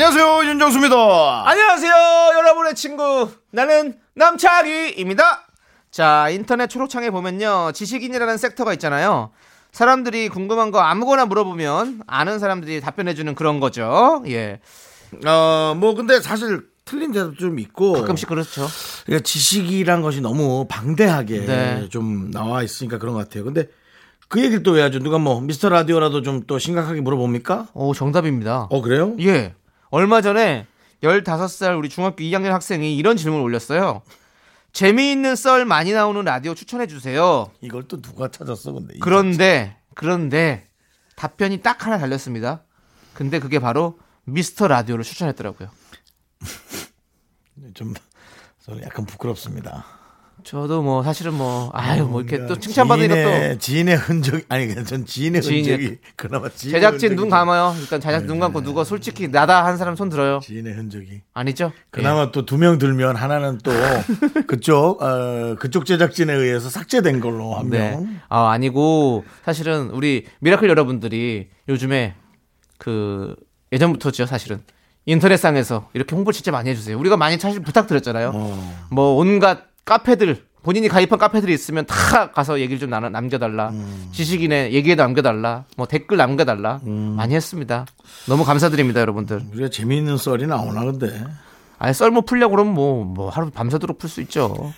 안녕하세요 윤정수입니다. 안녕하세요, 여러분의 친구. 나는 남창희입니다. 자, 인터넷 초록창에 보면요. 지식인이라는 섹터가 있잖아요. 사람들이 궁금한 거 아무거나 물어보면 아는 사람들이 답변해주는 그런 거죠. 예. 어 뭐 근데 사실 틀린 데도 좀 있고 가끔씩 그렇죠. 그러니까 지식이란 것이 너무 방대하게 네. 좀 나와 있으니까 그런 것 같아요. 근데 그 얘기를 또 왜 하죠? 누가 뭐 미스터 라디오라도 좀 또 심각하게 물어봅니까? 오, 정답입니다. 어 그래요? 예. 얼마 전에 15살 우리 중학교 2학년 학생이 이런 질문을 올렸어요. 재미있는 썰 많이 나오는 라디오 추천해 주세요. 이걸 또 누가 찾았어 근데 이 그런데 그런데 답변이 딱 하나 달렸습니다. 근데 그게 바로 미스터 라디오를 추천했더라고요. 좀 저는 약간 부끄럽습니다. 저도 뭐 사실은 뭐 아유 뭐 이렇게 또 칭찬받으니까 지인의, 또 지인의 흔적 아니 그냥 전 지인의 지인의- 흔적이 그나마 지인의 제작진 흔적이 눈 좀- 감아요. 일단 제작진 눈 감고 누가 솔직히 나다 한 사람 손 들어요. 지인의 흔적이 아니죠? 그나마 또 두 명 들면 하나는 또 그쪽 어, 그쪽 제작진에 의해서 삭제된 걸로 한 네. 명. 아, 아니고 사실은 우리 Miracle 여러분들이 요즘에 그 예전부터죠, 사실은. 인터넷상에서 이렇게 홍보 진짜 많이 해주세요. 우리가 많이 사실 부탁드렸잖아요. 어. 뭐 온갖 카페들 본인이 가입한 카페들이 있으면 다 가서 얘기를 좀 나눠, 남겨달라. 음. 지식인의 얘기에 남겨달라. 뭐 댓글 남겨달라. 음. 많이 했습니다. 너무 감사드립니다, 여러분들. 우리가 재미있는 썰이 나오나 근데 아예 썰 뭐 풀려고 그러면 뭐, 뭐 하루 밤새도록 풀 수 있죠.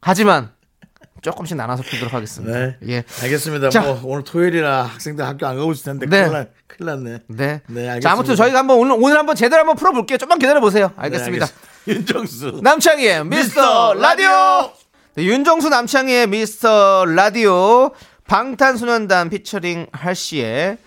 하지만 조금씩 나눠서 풀도록 하겠습니다. 네. 예. 알겠습니다. 자. 뭐 오늘 토요일이라 학생들 학교 안 가고 있을 텐데 네. 큰일, 나, 큰일 났네. 네. 네, 알겠습니다. 자, 아무튼 저희가 한번 오늘, 오늘 한번 제대로 한번 풀어 볼게요. 좀만 기다려 보세요. 알겠습니다. 네, 윤정수. 남창희의 미스터 라디오! 네, 윤정수 남창희의 미스터 라디오. 방탄소년단 피처링 할시의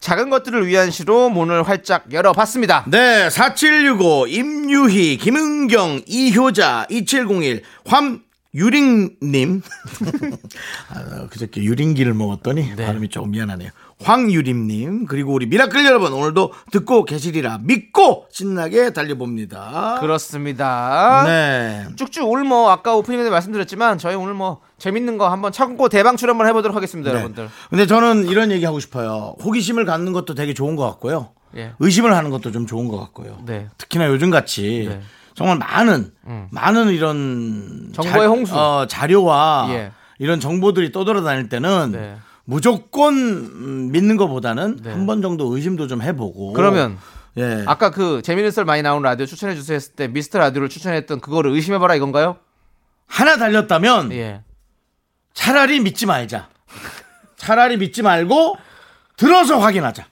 작은 것들을 위한 시로 문을 활짝 열어봤습니다. 네, 4765 임유희, 김은경, 이효자, 2701황 유링님. 아, 그저께 유린기를 먹었더니 네. 발음이 조금 미안하네요. 황유림님 그리고 우리 Miracle 여러분 오늘도 듣고 계시리라 믿고 신나게 달려봅니다. 그렇습니다. 네. 쭉쭉 오늘 뭐 아까 오프닝에 말씀드렸지만 저희 오늘 뭐 재밌는 거 한번 창고 대방출 한번 해보도록 하겠습니다, 네. 여러분들. 근데 저는 이런 얘기 하고 싶어요. 호기심을 갖는 것도 되게 좋은 것 같고요. 예. 의심을 하는 것도 좀 좋은 것 같고요. 네. 특히나 요즘 같이 네. 정말 많은 많은 이런 정보의 홍수. 어, 자료와 예. 이런 정보들이 떠돌아다닐 때는 네. 무조건 음, 믿는 것보다는 네. 한번 정도 의심도 좀 해보고. 그러면 예. 아까 그 재밌는 썰 많이 나오는 라디오 추천해 주세요 했을 때 미스터 라디오를 추천했던 그거를 의심해봐라 이건가요? 하나 달렸다면 예. 차라리 믿지 말자. 차라리 믿지 말고 들어서 확인하자.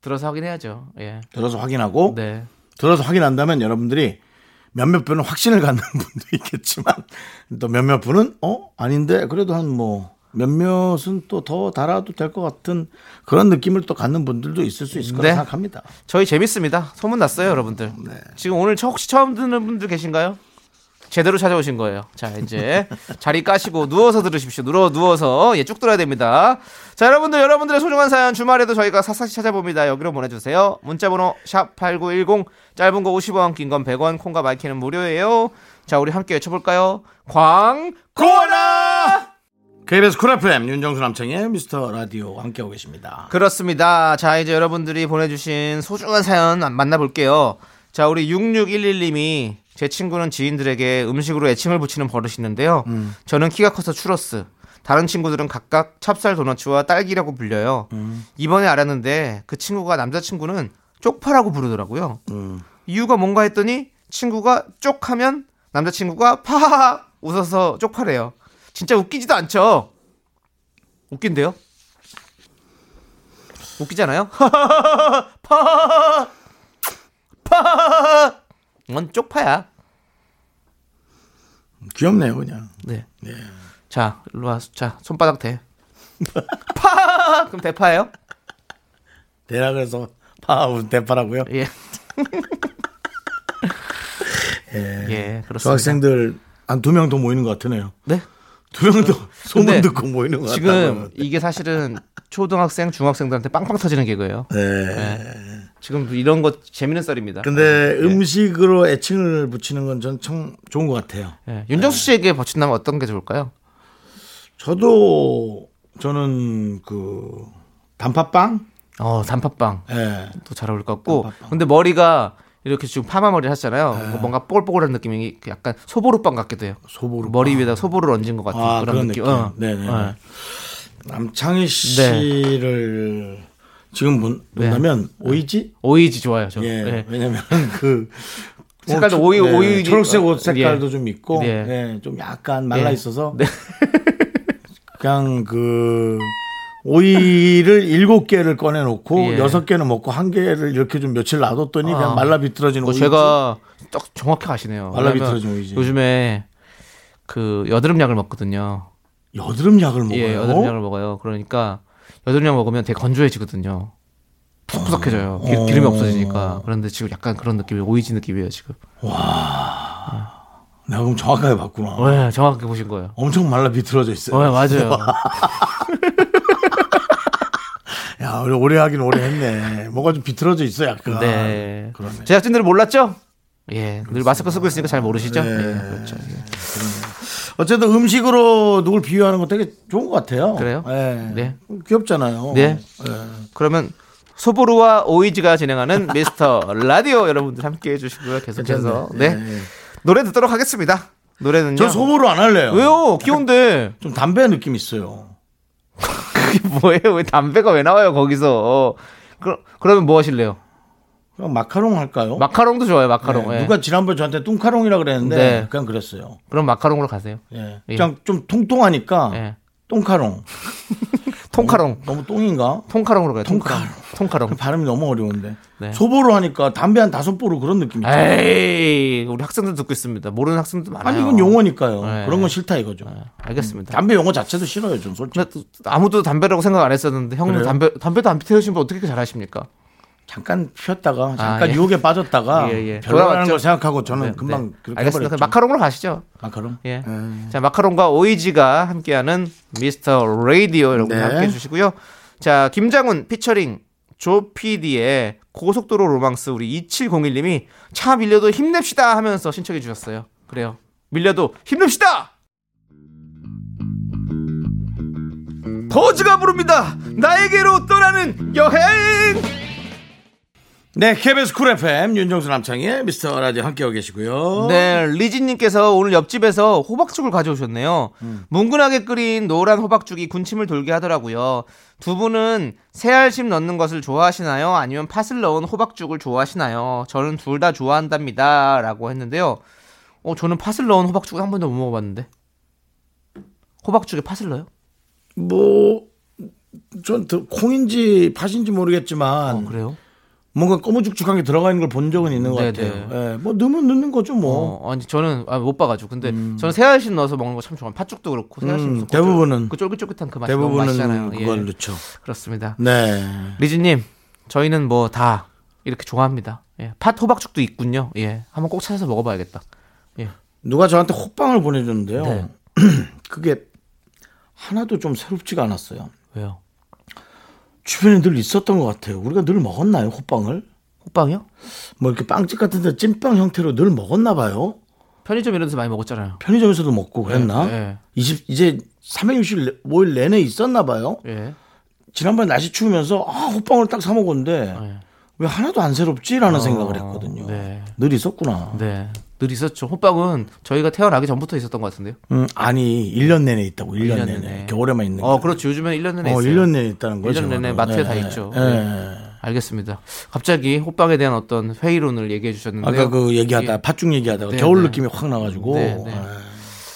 들어서 확인해야죠. 예. 들어서 확인하고 네. 들어서 확인한다면 여러분들이 몇몇 분은 확신을 갖는 분도 있겠지만 또 몇몇 분은 어 아닌데 그래도 한 뭐 몇몇은 또 더 달아도 될 것 같은 그런 느낌을 또 갖는 분들도 있을 수 있을 거라 네. 생각합니다. 저희 재밌습니다. 소문 났어요, 여러분들. 네. 지금 오늘 처- 혹시 처음 듣는 분들 계신가요? 제대로 찾아오신 거예요. 자, 이제 자리 까시고 누워서 들으십시오. 누워 누워서 예, 쭉 들어야 됩니다. 자, 여러분들 여러분들의 소중한 사연 주말에도 저희가 삭삭히 찾아봅니다. 여기로 보내 주세요. 문자 번호 샵8910 짧은 거 50원, 긴 건 100원, 콩과 마이케이는 무료예요. 자, 우리 함께 외쳐 볼까요? 광고라! KBS 쿨 FM 윤정수 남창희 미스터 라디오 함께하고 계십니다. 그렇습니다. 자, 이제 여러분들이 보내주신 소중한 사연 만나볼게요. 자, 우리 6611님이 제 친구는 지인들에게 음식으로 애칭을 붙이는 버릇이 있는데요. 저는 키가 커서 추러스. 다른 친구들은 각각 찹쌀 도너츠와 딸기라고 불려요. 이번에 알았는데 그 친구가 남자친구는 쪽파라고 부르더라고요. 이유가 뭔가 했더니 친구가 쪽하면 남자친구가 파하하 웃어서 쪽파래요. 진짜 웃기지도 않죠? 웃긴데요? 웃기잖아요? 파! 파! 넌 쪽파야. 귀엽네요 그냥. 네. 자, 일로 와. 자, 손바닥 대. 파! 그럼 대파예요? 대라 그래서 파우 대파라고요. 예. 예, 그렇습니다. 중학생들 한 두 명 더 모이는 것 같으네요. 네? 두명더 소문 듣고 모이는 것 지금 같아요. 이게 사실은 초등학생, 중학생들한테 빵빵 터지는 개그예요. 네. 지금 이런 거 재밌는 썰입니다. 근데 음식으로 애칭을 붙이는 건 전 참 좋은 것 같아요. 예, 윤정수 씨에게 버친다면 어떤 게 좋을까요? 저도 저는 그 단팥빵, 어, 단팥빵. 예, 또잘 어울릴 것 같고. 근데 머리가 이렇게 지금 파마 머리 하셨잖아요. 네. 뭔가 뽀글뽀글한 느낌이 약간 소보루빵 같기도 해요. 소보루 머리 위에다 소보루를 얹은 것 같은 아, 그런, 그런 느낌. 느낌. 어. 네네. 어. 남창희 씨를 지금 본- 본다면 오이지? 오이지 좋아요, 저. 예, 예. 왜냐면 그 색깔도 옷, 오이- 네, 오이- 초록색 옷 예. 색깔도 좀 있고, 예. 예, 좀 약간 말라 예. 있어서 그냥 그 오이를 일곱 개를 꺼내놓고 예. 여섯 개는 먹고 한 개를 이렇게 좀 며칠 놔뒀더니 아. 그냥 말라 비틀어진 뭐 오이지. 제가 딱 정확히 아시네요. 말라 비틀어진 오이지. 요즘에 그 여드름 약을 먹거든요. 여드름 약을 먹어요. 예, 여드름 약을 먹어요. 그러니까 여드름 약 먹으면 되게 건조해지거든요. 푸석푸석해져요. 기, 어. 기 름이 없어지니까. 그런데 지금 약간 그런 느낌이 오이지 느낌이에요, 지금. 내가 그럼 정확하게 봤구나. 네, 정확하게 보신 거예요. 엄청 말라 비틀어져 있어요. 네, 맞아요. 야, 우리 오래 하긴 오래 했네. 뭐가 좀 비틀어져 있어, 약간. 네. 그러네. 제작진들은 몰랐죠? 예, 늘 마스크 쓰고 있으니까 잘 모르시죠? 네. 예, 그렇죠. 예. 어쨌든 음식으로 누굴 비유하는 건 되게 좋은 것 같아요. 그래요? 예. 네. 귀엽잖아요. 네. 그러면 소보루와 오이지가 진행하는 미스터 라디오 여러분들 함께 해주시고요. 계속해서 네 네. 노래 듣도록 하겠습니다. 노래는요. 저 소보로 안 할래요. 왜요? 귀여운데 좀 담배 느낌 있어요. 그게 뭐예요? 왜 담배가 왜 나와요 거기서? 그, 그러면 뭐 하실래요? 그냥 마카롱 할까요? 마카롱도 좋아요. 마카롱. 네. 예. 누가 지난번에 저한테 뚱카롱이라 그랬는데 네. 그냥 그랬어요. 그럼 마카롱으로 가세요. 예. 예. 그냥 좀 통통하니까 예. 똥카롱. 통카롱. 너무 똥인가? 통카롱으로 가요. 통카롱. 통카롱. 통카롱. 그 발음이 너무 어려운데. 네. 소보로 하니까 담배 한 다섯 보로 그런 느낌이 있죠. 에이, 우리 학생들 듣고 있습니다. 모르는 학생들 많아요. 아니 이건 용어니까요. 네. 그런 건 싫다 이거죠. 네, 알겠습니다. 담배 용어 자체도 싫어요, 좀 솔직히. 아무도 담배라고 생각 안 했었는데 형님 그래요? 담배 담배도 안 피우시면 어떻게 그렇게 잘 하십니까? 잠깐 피었다가 잠깐 예. 유혹에 빠졌다가 예, 예. 별로라는. 걸 생각하고 저는 네, 금방 네. 그렇게 알겠습니다. 마카롱으로 가시죠. 마카롱. 예. 예. 자 마카롱과 오이지가 함께하는 미스터 라디오 여러분 네. 함께 해 주시고요. 자 김장훈 피처링 조피디의 고속도로 로망스 우리 2701님이 차 밀려도 힘냅시다 하면서 신청해 주셨어요. 그래요. 밀려도 힘냅시다. 버즈가 부릅니다. 나에게로 떠나는 여행. 네, KBS 쿨 FM 윤정수 남창희 미스터 라디오 함께하고 계시고요. 네, 리진님께서 오늘 옆집에서 호박죽을 가져오셨네요. 뭉근하게 끓인 노란 호박죽이 군침을 돌게 하더라고요. 두 분은 새알심 넣는 것을 좋아하시나요? 아니면 팥을 넣은 호박죽을 좋아하시나요? 저는 둘 다 좋아한답니다. 라고 했는데요. 어, 저는 팥을 넣은 호박죽을 한 번도 못 먹어봤는데. 호박죽에 팥을 넣어요? 뭐, 전 더- 콩인지 팥인지 모르겠지만 어, 그래요? 뭔가 꼬무죽죽한 게 들어가 있는 걸 본 적은 있는 것 네, 같아요. 예, 뭐 넣으면 넣는 거죠, 뭐. 어, 아니 저는 아, 못 봐가지고 근데 저는 새알심 넣어서 먹는 거 참 좋아해요. 팥죽도 그렇고 새알심 음, 대부분은. 그 쫄깃쫄깃한 그 맛이 너무 대부분은 맛있잖아요. 그걸 예. 넣죠. 그렇습니다. 네. 리즈님, 저희는 뭐 다 이렇게 좋아합니다. 예, 팥 호박죽도 있군요. 예, 한번 꼭 찾아서 먹어봐야겠다. 예, 누가 저한테 호빵을 보내줬는데요. 네. 그게 하나도 좀 새롭지가 않았어요. 왜요? 주변에 늘 있었던 것 같아요. 우리가 늘 먹었나요, 호빵을? 호빵이요? 뭐 이렇게 빵집 같은 데 찐빵 형태로 늘 먹었나 봐요. 편의점 이런 데서 많이 먹었잖아요. 편의점에서도 먹고 그랬나? 예, 20, 이제 365일 내내 있었나 봐요. 예. 지난번에 날씨 추우면서 아, 호빵을 딱 사 먹었는데 예. 왜 하나도 안 새롭지라는 생각을 했거든요. 네. 늘 있었구나. 네. 늘 있었죠. 호빵은 저희가 태어나기 전부터 있었던 것 같은데요. 음, 아니, 1년 내내 있다고. 1년, 1년 내내. 내내. 겨울에만 있는 어, 거. 그렇죠. 요즘에는 1년 내내 어, 있어요. 1년 내내 있다는 거죠. 1년 내내 마트에 다 있죠. 예. 네. 알겠습니다. 갑자기 호빵에 대한 어떤 회의론을 얘기해 주셨는데요. 아까 그 얘기하다, 예. 팥죽 얘기하다가 네, 겨울 네. 느낌이 확 나가지고. 네, 네. 예.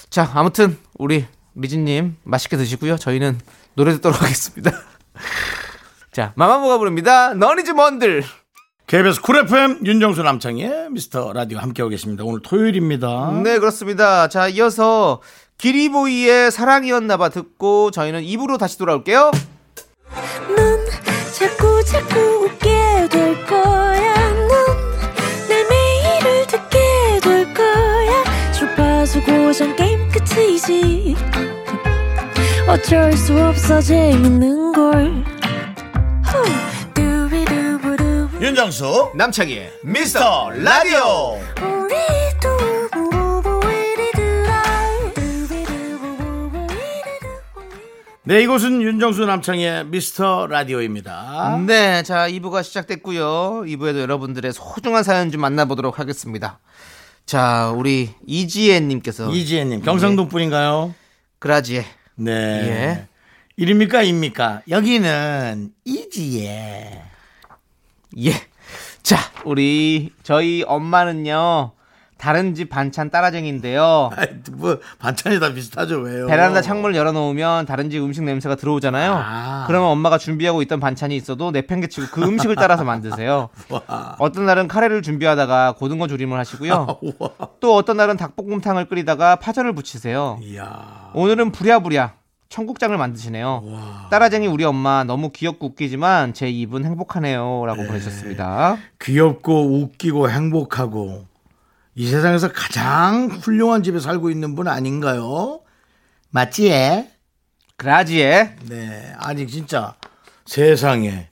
자, 아무튼 우리 리진님 맛있게 드시고요. 저희는 노래 듣도록 하겠습니다. 자, 마마무가 부릅니다. 넌 is 뭔들. KBS 쿨 FM 윤정수 남창희의 미스터 라디오 함께하고 계십니다. 오늘 토요일입니다. 네, 그렇습니다. 자, 이어서 기리보이의 사랑이었나봐 듣고 저희는 2부로 다시 돌아올게요. 자꾸 자꾸 웃게 될 거야. 넌 내 매일을 듣게 될 거야. 주파수 고정 게임 끝이지. 어쩔 수 없어 재밌는 걸. 윤정수 남창희의 미스터 라디오. 네 이곳은 윤정수 남창의 미스터 라디오입니다 네, 자 2부가 시작됐고요. 2부에도 여러분들의 소중한 사연 좀 만나보도록 하겠습니다. 자, 우리 이지혜님께서 이지혜님 경상도 분인가요? 그라지에 네 예. 일입니까 입니까 여기는 이지혜 예. 자, 우리 저희 엄마는요. 다른 집 반찬 따라쟁인데요. 뭐 반찬이 다 비슷하죠 왜요 베란다 창문을 열어놓으면 다른 집 음식 냄새가 들어오잖아요. 아. 그러면 엄마가 준비하고 있던 반찬이 있어도 내팽개치고 그 음식을 따라서 만드세요. 어떤 날은 카레를 준비하다가 고등어 조림을 하시고요. 또 어떤 날은 닭볶음탕을 끓이다가 파전을 부치세요. 이야 오늘은 부랴부랴 청국장을 만드시네요. 따라쟁이 우리 엄마 너무 귀엽고 웃기지만 제 입은 행복하네요라고 네. 보내셨습니다. 귀엽고 웃기고 행복하고 이 세상에서 가장 훌륭한 집에 살고 있는 분 아닌가요? 맞지? 그라지에 네, 아니 진짜 세상에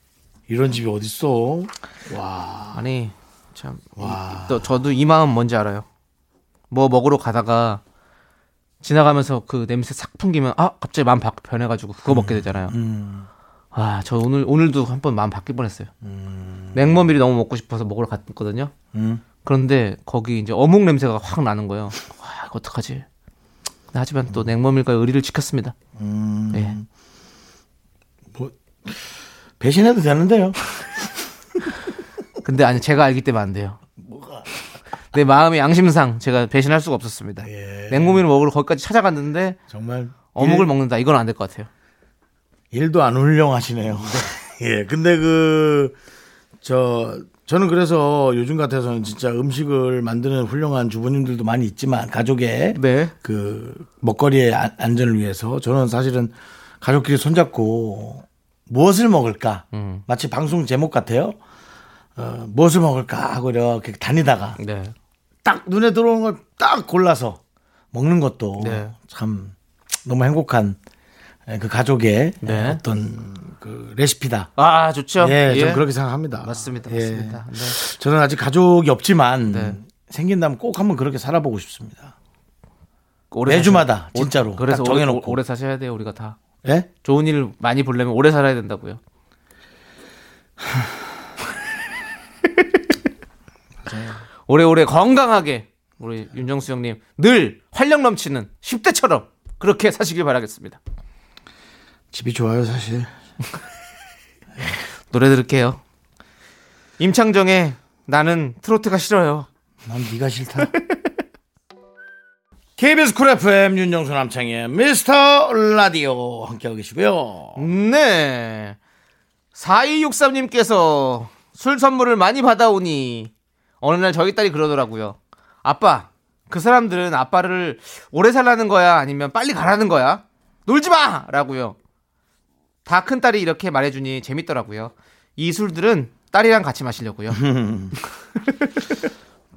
이런 집이 어딨어? 와, 아니 참또 저도 이 마음 뭔지 알아요. 뭐 먹으러 가다가 지나가면서 그 냄새 싹 풍기면 아 갑자기 마음 바, 변해가지고 그거 먹게 되잖아요. 음, 아저 오늘 오늘도 한 번 마음 바뀔 뻔했어요. 냉모밀이 너무 먹고 싶어서 먹으러 갔거든요. 음. 그런데 거기 이제 어묵 냄새가 확 나는 거예요. 와 이거 어떡하지? 하지만 또 냉모밀과 의리를 지켰습니다. 음. 예. 뭐 배신해도 되는데요. 근데 아니 제가 알기 때문에 안 돼요. 내 마음의 양심상 제가 배신할 수가 없었습니다. 예. 냉모밀을 먹으러 거기까지 찾아갔는데 정말 어묵을 일, 먹는다. 이건 안 될 것 같아요. 일도 안 훌륭하시네요. 예, 근데 그 저 저는 그래서 요즘 같아서는 진짜 음식을 만드는 훌륭한 주부님들도 많이 있지만 가족의 네. 그 먹거리의 안- 안전을 위해서 저는 사실은 가족끼리 손잡고 무엇을 먹을까 음. 마치 방송 제목 같아요. 어, 무엇을 먹을까 하고 이렇게 다니다가 네. 딱 눈에 들어오는 걸 딱 골라서 먹는 것도 네. 참 너무 행복한 그 가족의 네. 어떤 그 레시피다. 아 좋죠. 예, 좀 그렇게 생각합니다. 맞습니다. 예. 맞습니다. 네. 저는 아직 가족이 없지만 네. 생긴다면 꼭 한번 그렇게 살아보고 싶습니다. 매주마다 사셔- 진짜로 오- 그래서 오래, 정해놓고. 오래 사셔야 돼요. 우리가 다 예? 좋은 일 많이 보려면 오래 살아야 된다고요. 오래오래 건강하게 우리 윤정수 형님 늘 활력 넘치는 10대처럼 그렇게 사시길 바라겠습니다. 집이 좋아요, 사실. 노래 들을게요. 임창정의 나는 트로트가 싫어요. 난 네가 싫다. KBS 쿨 FM 윤정수 남창희 미스터 라디오 함께하고 계시고요. 네. 4263님께서 술 선물을 많이 받아오니 어느 날 저희 딸이 그러더라고요. 아빠, 그 사람들은 아빠를 오래 살라는 거야? 아니면 빨리 가라는 거야? 놀지 마! 라고요. 다 큰 딸이 이렇게 말해주니 재밌더라고요. 이 술들은 딸이랑 같이 마시려고요.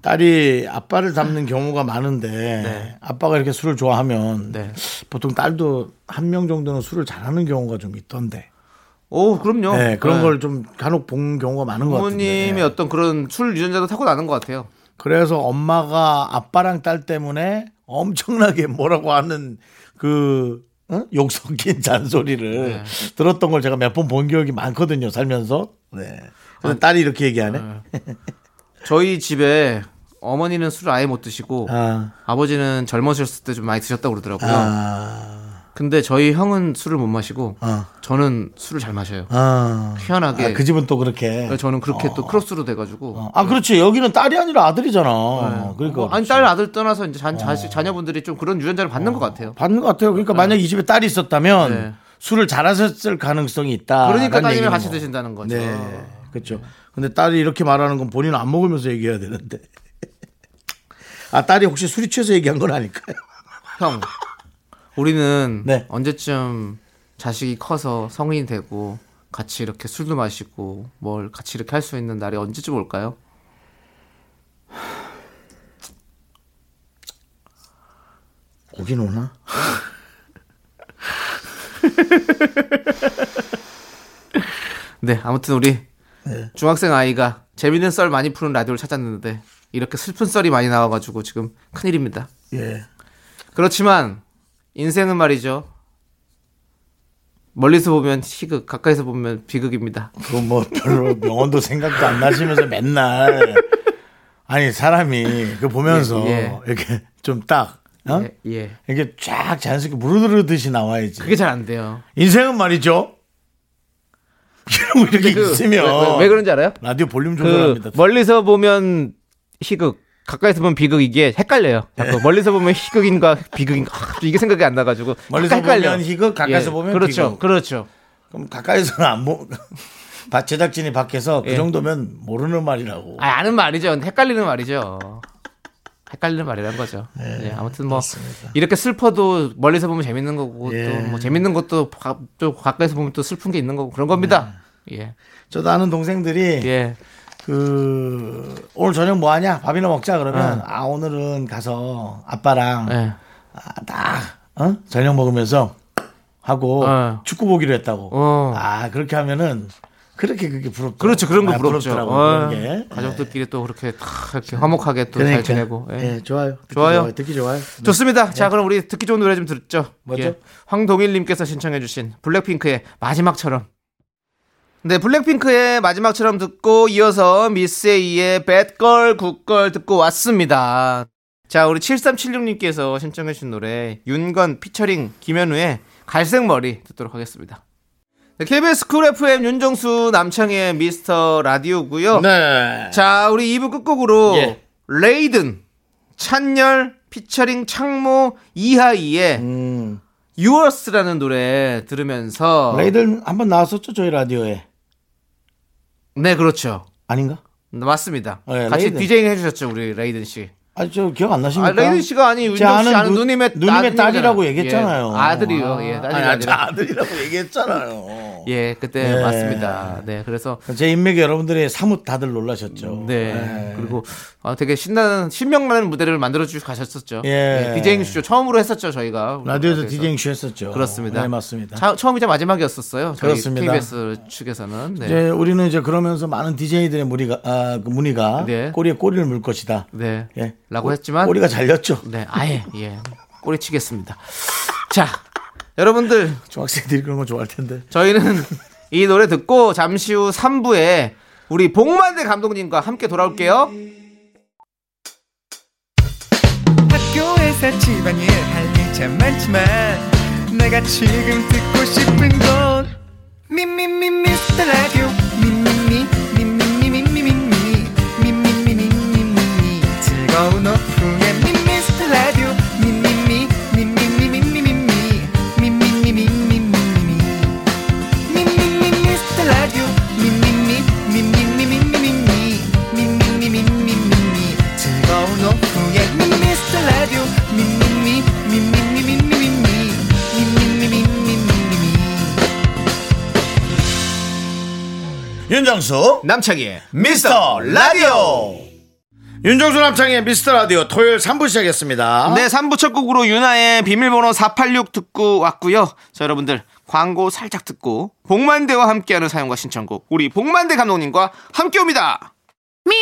딸이 아빠를 닮는 경우가 많은데 네. 아빠가 이렇게 술을 좋아하면 네. 보통 딸도 한 명 정도는 술을 잘하는 경우가 좀 있던데. 오, 그럼요. 네, 그런 네. 걸좀 간혹 본 경우가 많은 것 같은데. 부모님의 어떤 그런 술 유전자도 타고 나는 것 같아요. 그래서 엄마가 아빠랑 딸 때문에 엄청나게 뭐라고 하는 그 어? 욕 섞인 잔소리를 네. 들었던 걸 제가 몇 번 본 기억이 많거든요 살면서. 네. 근데 딸이 이렇게 얘기하네. 저희 집에 어머니는 술을 아예 못 드시고 아, 아버지는 젊으셨을 때 좀 많이 드셨다고 그러더라고요. 아, 근데 저희 형은 술을 못 마시고 아, 저는 술을 잘 마셔요. 아. 희한하게. 아, 그 집은 또 그렇게. 그래서 저는 그렇게 또 크로스로 돼가지고. 아, 그렇지. 여기는 딸이 아니라 아들이잖아. 네. 그러니까. 뭐, 아니 딸 아들 떠나서 이제 자, 자, 자녀분들이 좀 그런 유전자를 받는 것 같아요. 받는 것 같아요. 그러니까 만약 이 집에 딸이 있었다면 네. 술을 잘하셨을 가능성이 있다. 그러니까 따님이 얘기는 같이 뭐. 드신다는 거죠. 네. 그렇죠. 근데 딸이 이렇게 말하는 건 본인은 안 먹으면서 얘기해야 되는데. 아, 딸이 혹시 술이 취해서 얘기한 건 아닐까요? 형, 우리는 네. 언제쯤 자식이 커서 성인이 되고 같이 이렇게 술도 마시고 뭘 같이 이렇게 할 수 있는 날이 언제쯤 올까요? 오긴 오나? 네, 아무튼 우리 네. 중학생 아이가 재밌는 썰 많이 푸는 라디오를 찾았는데 이렇게 슬픈 썰이 많이 나와가지고 지금 큰일입니다. 예. 그렇지만 인생은 말이죠. 멀리서 보면 희극, 가까이서 보면 비극입니다. 그거 뭐 별로 명언도 생각도 안 나시면서 맨날 아니 사람이 그 보면서 예, 예. 이렇게 좀 딱 어? 예, 예. 이렇게 쫙 자연스럽게 무르르듯이 나와야지. 그게 잘 안 돼요. 인생은 말이죠. 이러고 이렇게 그, 있으면 왜, 왜, 왜 그런지 알아요? 라디오 볼륨 그 조절합니다. 멀리서 보면 희극, 가까이서 보면 비극 이게 헷갈려요. 자꾸 멀리서 보면 희극인가 비극인가 아, 이게 생각이 안 나가지고 멀리서 헷갈려. 보면 희극, 가까이서 예, 보면 그렇죠, 비극. 그렇죠. 그럼 가까이서는 안 보. 바- 제작진이 밖에서 그 예. 정도면 모르는 말이라고. 아, 아는 말이죠. 헷갈리는 말이죠. 헷갈리는 말이란 거죠. 예, 아무튼 뭐 이렇게 슬퍼도 멀리서 보면 재밌는 거고 예. 또뭐 재밌는 것도 가, 또 가까이서 보면 또 슬픈 게 있는 거고 그런 겁니다. 예, 저도 아는 동생들이 예, 그 오늘 저녁 뭐 하냐? 밥이나 먹자 그러면 아 오늘은 가서 아빠랑 예. 아, 딱 어? 저녁 먹으면서 하고 어. 축구 보기로 했다고. 어. 아 그렇게 하면은 그렇게 그게 부럽죠. 그렇죠. 그런 거 아, 부럽죠. 부럽더라고 어, 그런 게. 가족들끼리 또 그렇게 다 이렇게 화목하게 또잘 그러니까. 지내고. 예. 예, 좋아요. 듣기 좋아요. 듣기 좋아요. 좋습니다. 자, 그럼 우리 듣기 좋은 노래 좀 듣죠. 뭐죠? 예. 황동일님께서 신청해주신 블랙핑크의 마지막처럼. 네, 블랙핑크의 마지막처럼 듣고 이어서 미스에이의 Bad Girl Good Girl 듣고 왔습니다. 자, 우리 7376님께서 신청해주신 노래 윤건 피처링 김현우의 갈색머리 듣도록 하겠습니다. 네, KBS 쿨 FM 윤정수 남창희 미스터 라디오고요. 네. 자, 우리 2부 끝곡으로 예. 레이든 찬열 피처링 창모 이하이의 음. Yours라는 노래 들으면서 레이들 한번 나왔었죠 저희 라디오에 네, 그렇죠. 아닌가? 맞습니다. 네, 같이 레이든. 디제잉 해주셨죠, 우리 레이든 씨. 아저 기억 안 아, 나십니까? 레이든 씨가 아니 제 윤정 씨 아는 아는 누- 누님의 누님의 딸이라고 아들이잖아요. 얘기했잖아요. 예, 아들이요. 예, 딸이 아니, 아들이라고 얘기했잖아요. 예, 그때 예. 맞습니다. 네, 그래서 제 인맥에 여러분들이 사뭇 다들 놀라셨죠. 네. 네. 그리고 아, 되게 신나는 신명나는 무대를 만들어 주시고 가셨었죠. 예. 디제잉 쇼 처음으로 했었죠, 저희가. 라디오에서. 디제잉 쇼 했었죠. 그렇습니다. 네, 맞습니다. 자, 처음이자 마지막이었었어요. 그렇습니다. KBS 측에서는. 네. 이제 우리는 이제 그러면서 많은 DJ들의 무리가 아, 그 문의가 네. 꼬리에 꼬리를 물 것이다. 네. 예. 라고 꼬- 했지만 꼬리가 잘렸죠. 네, 아예 예. 꼬리 치겠습니다. 자, 여러분들 중학생들이 그런 거 좋아할 텐데. 저희는 이 노래 듣고 잠시 후 3부에 우리 복만대 감독님과 함께 돌아올게요. 학교에서 집안일 할일참 많지만 내가 지금 듣고 싶은 건 미미미 미스터 라디오 미미미 윤정수 남창희의 미스터 라디오. 윤정수 남창의 미스터 라디오 토요일 3부 시작했습니다. 네, 3부 첫 곡으로 유나의 비밀번호 486 듣고 왔고요. 자, 여러분들 광고 살짝 듣고 복만대와 함께하는 사연과 신청곡 우리 복만대 감독님과 함께 옵니다. Me,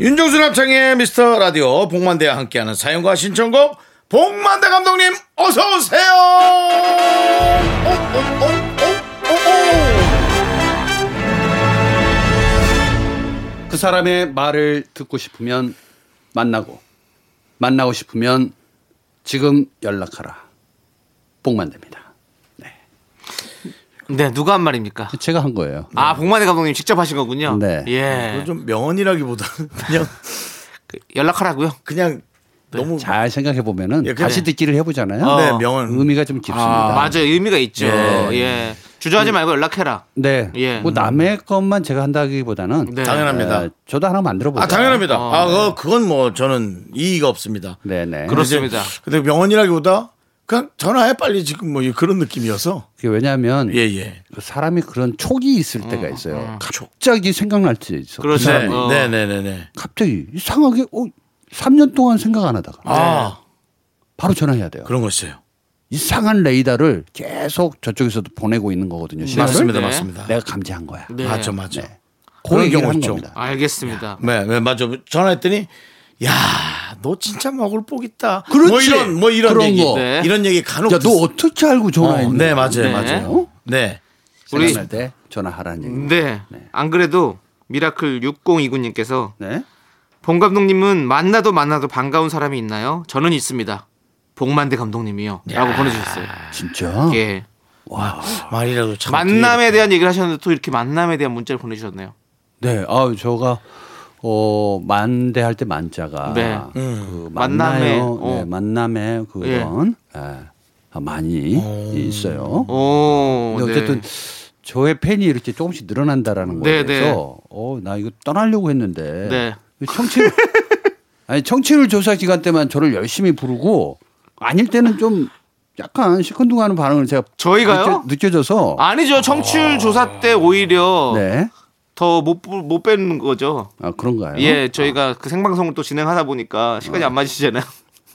윤종수 남창의 미스터 라디오 복만대와 함께하는 사연과 신청곡 복만대 감독님 어서 오세요. 오, 오, 오. 그 사람의 말을 듣고 싶으면 만나고 만나고 싶으면 지금 연락하라. 복만됩니다. 네 누가 한 말입니까 제가 한 거예요. 아 복만대 감독님 직접 하신 거군요 네. 예 좀 명언이라기보다는 그냥 그 연락하라고요 그냥 너무 잘 생각해 보면은 예, 다시 듣기를 해보잖아요. 네, 명언. 의미가 좀 깊습니다. 맞아요 의미가 있죠 예. 예, 주저하지 말고 연락해라 네. 예. 뭐 남의 것만 제가 한다기보다는 네. 당연합니다. 어, 저도 하나 만들어 보자. 아 당연합니다. 어. 아 그거- 그건 뭐 저는 이의가 없습니다. 네 네. 그렇습니다. 근데 명언이라기보다 그냥 전화해 빨리 지금 뭐 그런 느낌이어서 그게 왜냐하면 예 예. 그 사람이 그런 촉이 있을 때가 있어요. 갑자기 생각날 때 있어. 그렇죠. 그 사람이. 어. 네 네 네 네. 갑자기 이상하게 어, 3년 동안 생각 안 하다가 아 바로 전화해야 돼요. 그런 거 있어요. 이상한 레이더를 계속 저쪽에서도 보내고 있는 거거든요. 시간을. 맞습니다, 네. 맞습니다. 내가 감지한 거야. 네. 맞죠, 맞죠. 네. 그런 경우 한 있죠. 겁니다. 알겠습니다 네, 네, 맞아. 전화했더니 야, 너 진짜 먹을 복 있다. 그렇지. 뭐 이런 뭐 이런 그런 얘기, 거. 네. 이런 얘기 간혹. 야, 너 듣- 어떻게 알고 전화했냐? 어, 네, 맞아요, 네. 맞아요. 네. 우리- 때 전화하라는 얘기. 네. 안 그래도 미라클 6029님께서 네. 봉 감독님은 만나도 만나도 반가운 사람이 있나요? 저는 있습니다. 봉만대 감독님이요. 라고 보내주셨어요. 진짜? 예. 말이라도 참. 만남에 대한 얘기를 하셨는데 또 이렇게 만남에 대한 문자를 보내주셨네요. 네. 아, 저가 어 만대할 때 만자가 네. 그 만남에, 만나요. 어. 네, 만남에 그런 예. 아, 많이 있어요. 오. 근데 네. 어쨌든 저의 팬이 이렇게 조금씩 늘어난다라는 네, 거에 네. 대해서 어, 나 이거 떠나려고 했는데 네. 청취율 아니 청취율 조사 기간 때만 저를 열심히 부르고 아닐 때는 좀 약간 시큰둥하는 반응을 제가 저희가요? 느껴, 져서 아니죠. 청취율 조사 때 오히려 네. 더못못 빼는 거죠. 아 그런가요? 예, 저희가 그 생방송을 또 진행하다 보니까 시간이 안 맞으시잖아요.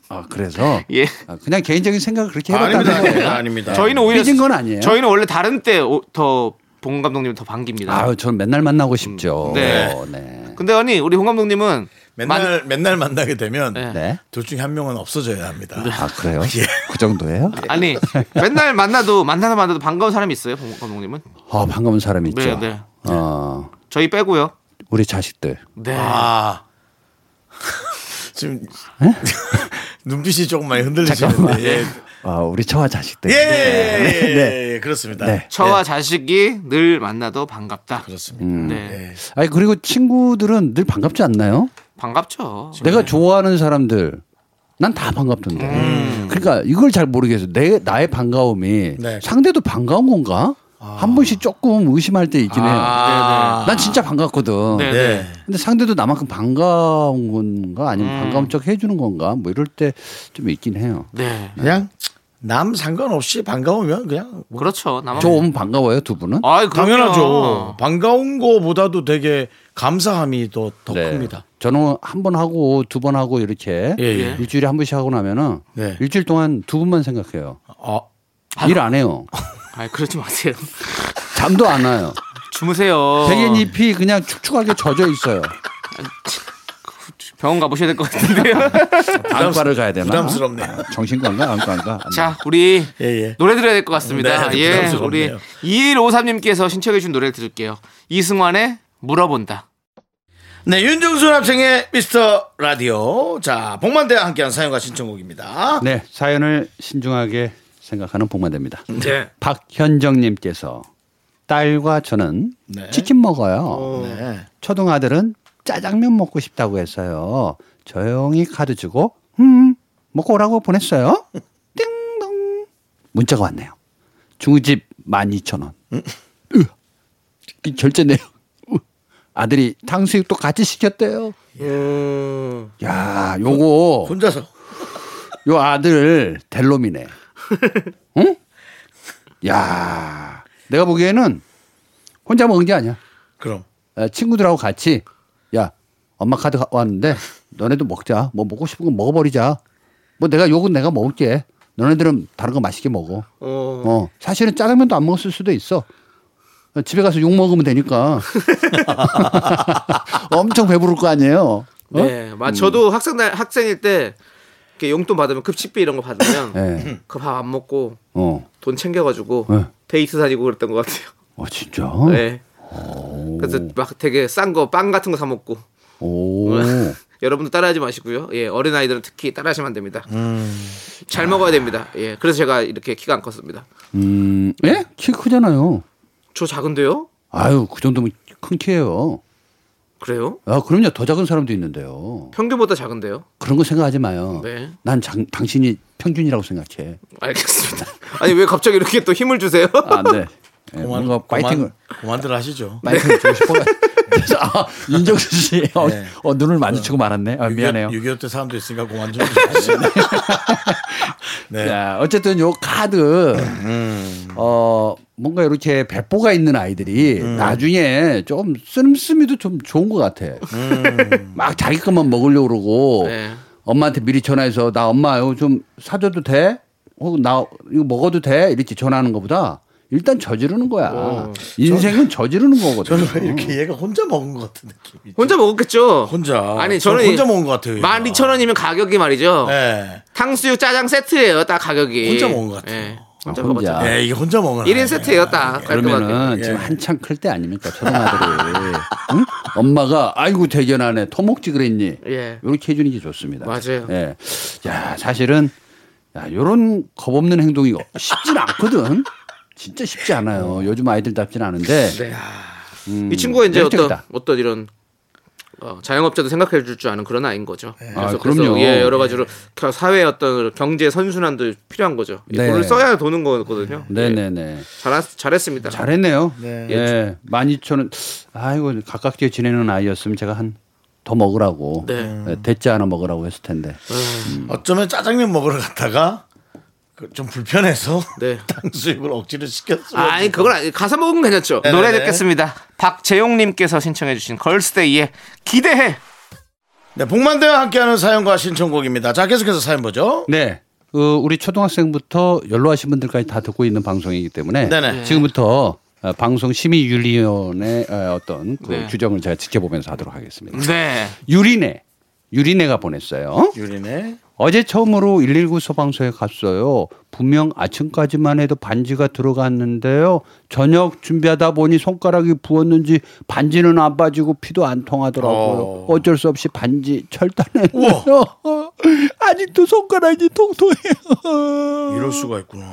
아 그래서 예. 아, 그냥 개인적인 생각을 그렇게 아닙니다, 해봤다는 아닙니다, 거예요. 아닙니다. 저희는 오히려 삐진 건 아니에요. 저희는 원래 다른 때더 봉 감독님 더 반깁니다. 아유, 저는 맨날 만나고 싶죠. 네. 네. 근데 아니 우리 홍 감독님은 맨날 맨날 만나게 되면 네. 네. 둘 중에 한 명은 없어져야 합니다. 아 그래요? 그 정도예요? 아니 맨날 만나도 만나도 만나도 반가운 사람이 있어요, 봉 감독님은? 아 반가운 사람 있죠. 네, 네. 어 저희 빼고요. 우리 자식들. 네. 아. 지금 눈빛이 조금 많이 흔들리시는데. 예. 아 우리 처와 자식들. 예, 예, 네. 예, 예, 그렇습니다. 네. 저와 자식이 늘 만나도 반갑다. 그렇습니다. 음. 네. 예. 아니 그리고 친구들은 늘 반갑지 않나요? 반갑죠. 내가 좋아하는 사람들 난 다 반갑던데. 그러니까 이걸 잘 모르겠어. 내 나의 반가움이 네. 상대도 반가운 건가? 한 번씩 조금 의심할 때 있긴 해요. 아, 난 진짜 반갑거든. 네, 네. 네. 근데 상대도 나만큼 반가운 건가 아니면 반가운 척 해주는 건가 뭐 이럴 때 좀 있긴 해요. 네. 그냥 남 상관없이 반가우면 그냥 뭐 그렇죠. 나만 좀 반가워요 두 분은? 그럼요. 당연하죠. 반가운 거보다도 되게 감사함이 더, 더 네. 큽니다. 저는 한 번 하고 두 번 하고 이렇게 예, 예. 일주일에 한 번씩 하고 나면은 네. 일주일 동안 두 분만 생각해요. 아, 일 안 해요. 아이, 그러지 마세요. 잠도 안 와요. 주무세요. 백엔잎이 그냥 축축하게 젖어 있어요. 병원 가보셔야 될 것 같은데요. 안과를 가야 되나? 부담스럽네요. 정신과인가 안과인가? 자, 우리 예, 예. 노래 들어야 될 것 같습니다. 네, 예, 우리 부담스럽네요. 2153님께서 신청해 주신 노래를 들을게요. 이승환의 물어본다. 네, 윤정수 남창의 미스터 라디오. 자, 복만대와 함께한 사연과 신청곡입니다. 네 사연을 신중하게 생각하는 복만대입니다. 네. 박현정님께서 딸과 저는 네. 치킨 먹어요. 네. 초등 아들은 짜장면 먹고 싶다고 했어요. 조용히 카드 주고 음 먹고 오라고 보냈어요. 띵동 문자가 왔네요. 중우집 12,000원. 으, 이 결제네요. 으, 아들이 탕수육도 같이 시켰대요. 야, 요거 혼자서. 요 아들 델롬이네. 응? 야, 내가 보기에는 혼자 먹은 게 아니야. 그럼. 에, 친구들하고 같이 야 엄마 카드 가- 왔는데 너네도 먹자. 뭐 먹고 싶은 거 먹어버리자. 뭐 내가 요건 내가 먹을게. 너네들은 다른 거 맛있게 먹어. 어. 어 사실은 짜장면도 안 먹었을 수도 있어. 어, 집에 가서 욕 먹으면 되니까 엄청 배부를 거 아니에요. 어? 네, 맞. 저도 학생 날 학생일 때 이렇게 용돈 받으면 급식비 이런 거 받으면 네. 그밥 안 먹고 어. 돈 챙겨가지고 네. 데이트 다니고 그랬던 것 같아요. 어 진짜. 네. 그래서 막 되게 싼 거 빵 같은 거 사 먹고 오. 여러분도 따라하지 마시고요. 예, 어린 아이들은 특히 따라하시면 안 됩니다. 잘 먹어야 됩니다. 예, 그래서 제가 이렇게 키가 안 컸습니다. 음, 예? 키 크잖아요. 저 작은데요? 아유, 그 정도면 큰 키예요. 그래요? 아, 그럼요. 더 작은 사람도 있는데요. 평균보다 작은데요? 그런 거 생각하지 마요. 네. 난 장, 당신이 평균이라고 생각해. 알겠습니다. 아니 왜 갑자기 이렇게 또 힘을 주세요? 아, 네. 네, 그만, 뭔가 파이팅을 그만, 그만들 하시죠. 파이팅을 주고 싶어요. 그래서 아, 윤정수 씨, 어, 네. 어, 눈을 마주치고 말았네. 아, 미안해요. 6.25 때 사람도 있으니까 그만 좀 하시죠. 네. 자, 어쨌든 요 카드, 음. 어, 뭔가 이렇게 배포가 있는 아이들이 음. 나중에 좀 씀씀이도 좀 좋은 것 같아. 음. 막 자기 것만 먹으려고 그러고 네. 엄마한테 미리 전화해서 나 엄마 이거 좀 사줘도 돼? 혹은 나 이거 먹어도 돼? 이렇게 전화하는 것보다 일단 저지르는 거야. 인생은 저 지르는 거거든. 저는 왜 이렇게 얘가 혼자 먹은 것 같은 느낌이. 혼자 먹었겠죠? 혼자. 아니 저는 저는 혼자 먹은 것 같아요. 얘가. 12,000원이면 가격이 말이죠. 네. 탕수육 짜장 세트예요. 딱 가격이. 혼자 먹은 것 같아요. 예, 혼자 아, 혼자. 먹었죠. 네, 이게 혼자 먹은 1인 세트예요. 딱 그러면은 깔끔하게. 예. 지금 한창 클 때 아닙니까 초등아들이 응? 엄마가 아이고 대견하네 터먹지 그랬니 예. 이렇게 해주는 게 좋습니다. 맞아요. 예. 야 사실은 야 요런 겁 없는 행동이 쉽진 않거든. 진짜 쉽지 않아요. 요즘 아이들답진 않은데. 네. 음, 이 친구가 이제 어떤. 어떤 이런 어, 자영업자도 생각해 줄 줄 아는 그런 아이인 거죠. 그래서, 아, 그래서 그럼요. 예, 여러 가지로 겨- 사회의 어떤 경제 선순환도 필요한 거죠. 예, 네. 돈을 써야 도는 거거든요. 예, 네네네. 잘 잘했습니다. 잘했네요. 네. 예. 12,000원. 아이고 가깝게 지내는 아이였으면 제가 한 더 먹으라고. 네. 예, 대짜 하나 먹으라고 했을 텐데. 어쩌면 짜장면 먹으러 갔다가 그 좀 불편해서 네. 탕수육을 억지로 시켰어요. 아니 그걸 아니- 가사 먹으면 괜찮죠. 네네네. 노래 듣겠습니다. 박재용님께서 신청해주신 걸스데이의 기대해. 네, 복만대와 함께하는 사연과 신청곡입니다. 자, 계속해서 사연 보죠. 네. 그 우리 초등학생부터 연로하신 분들까지 다 듣고 있는 방송이기 때문에 네네. 지금부터 어, 방송 심의윤리위원회 어, 어떤 그 네. 규정을 제가 지켜보면서 하도록 하겠습니다. 네. 유리네 유리네가 보냈어요. 유리네. 어제 처음으로 119 소방서에 갔어요. 분명 아침까지만 해도 반지가 들어갔는데요. 저녁 준비하다 보니 손가락이 부었는지 반지는 안 빠지고 피도 안 통하더라고요. 어. 어. 쩔수 없이 반지 철단했어요. 아직도 손가락이 통통해요. 이럴 수가 있구나.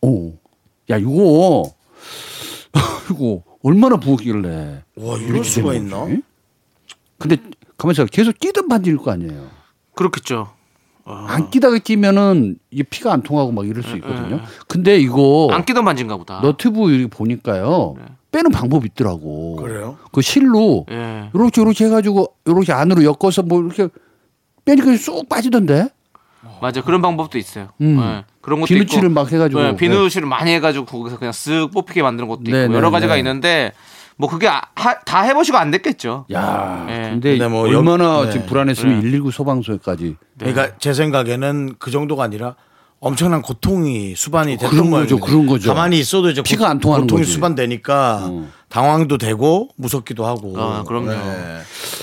오, 야 이거 이거 얼마나 부었길래? 와, 이럴 수가 있나? 근데 가만있어 계속 끼던 반지일 거 아니에요. 그렇겠죠. 안 끼다가 끼면은 이게 피가 안 통하고 막 이럴 수 있거든요. 근데 이거 안 끼던 반지인가 보다. 너튜브 이렇게 보니까요. 빼는 방법이 있더라고. 그래요? 그 실로 예. 이렇게 이렇게 해가지고 이렇게 안으로 엮어서 뭐 이렇게 빼니까 쑥 빠지던데. 맞아 그런 방법도 있어요. 음. 예. 그런 것도 비누칠을 있고. 막 해가지고. 네, 비누칠을 많이 해가지고 거기서 그냥 쓱 뽑히게 만드는 것도 있고 네, 네, 여러 가지가 네. 있는데 뭐 그게 아- 하- 다 해보시고 안 됐겠죠. 야, 예. 근데, 근데 뭐 얼마나 역- 네. 지금 불안했으면 119 소방서까지. 그러니까 제 생각에는 그 정도가 아니라 엄청난 고통이 수반이 됐던 그런 거예요. 거죠, 그런 거죠. 가만히 있어도 이제 피가 고- 안 통하는 고통이 거지. 수반되니까 어. 당황도 되고 무섭기도 하고. 아, 그럼요. 네.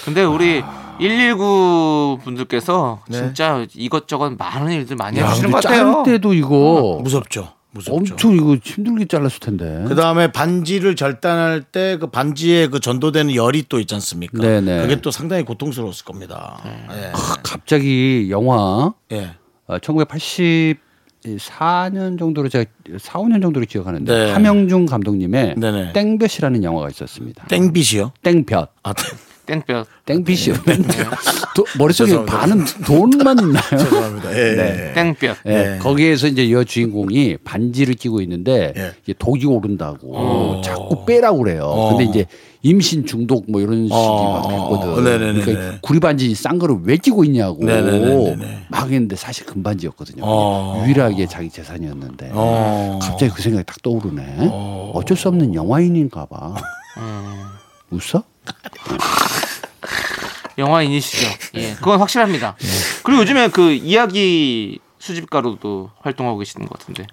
근데 우리 119 분들께서 네. 진짜 이것저것 많은 일들 많이 야, 해주시는 근데 것 같아요. 자를 때도 이거 무섭죠. 무섭죠. 엄청 이거 힘들게 잘랐을 텐데. 그 다음에 반지를 절단할 때 그 반지에 그 전도되는 열이 또 있지 않습니까? 네네. 그게 또 상당히 고통스러웠을 겁니다. 예. 아, 갑자기 영화 예. 어, 1984년 정도로 제가 4, 5년 정도로 기억하는데 네. 함영중 감독님의 네네. 땡볕이라는 영화가 있었습니다. 땡빛이요? 땡볕. 아, 땡- 땡볕. 땡빛이요. 도- 머릿속에 죄송합니다. 반은 돈만 있나요? 죄송합니다. 예. 네. 땡볕. 예, 네. 거기에서 이제 여 주인공이 반지를 끼고 있는데 예. 이게 독이 오른다고 어. 자꾸 빼라고 그래요. 어. 근데 이제 임신 중독 뭐 이런 식이 어, 막 됐거든. 네네네네. 그러니까 구리 반지 싼 거를 왜 끼고 있냐고 네네네네. 막 했는데 사실 금반지였거든요. 어. 유일하게 자기 재산이었는데 어. 갑자기 그 생각이 딱 떠오르네. 어. 쩔수 없는 영화인인가 봐. 웃어? 영화인이시죠. 예, 그건 확실합니다. 그리고 요즘에 그 이야기 수집가로도 활동하고 계시는 것 같은데.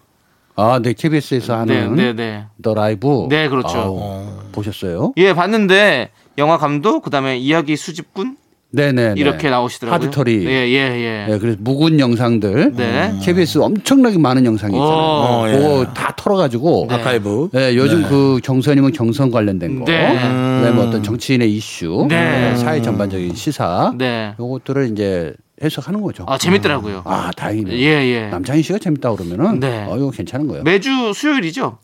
아, 네 KBS에서 네, 하는 네, 네. 더 라이브. 네, 그렇죠. 아우, 보셨어요? 예, 봤는데 영화 감독 그다음에 이야기 수집꾼 네네. 이렇게 나오시더라고요. 하드터리. 예, 예, 예. 네, 그래서 묵은 영상들. 네. KBS 엄청나게 많은 영상이 있잖아요. 어, 예. 그거 다 털어가지고. 네. 아카이브. 네, 요즘 그 경선이면 경선 관련된 거. 네. 그다음에 어떤 정치인의 이슈. 네. 네, 사회 전반적인 시사. 네. 요것들을 이제 해석하는 거죠. 아, 재밌더라고요. 아, 다행이네. 예, 예. 남창희 씨가 재밌다 그러면은 네. 어, 이거 괜찮은 거예요. 매주 수요일이죠.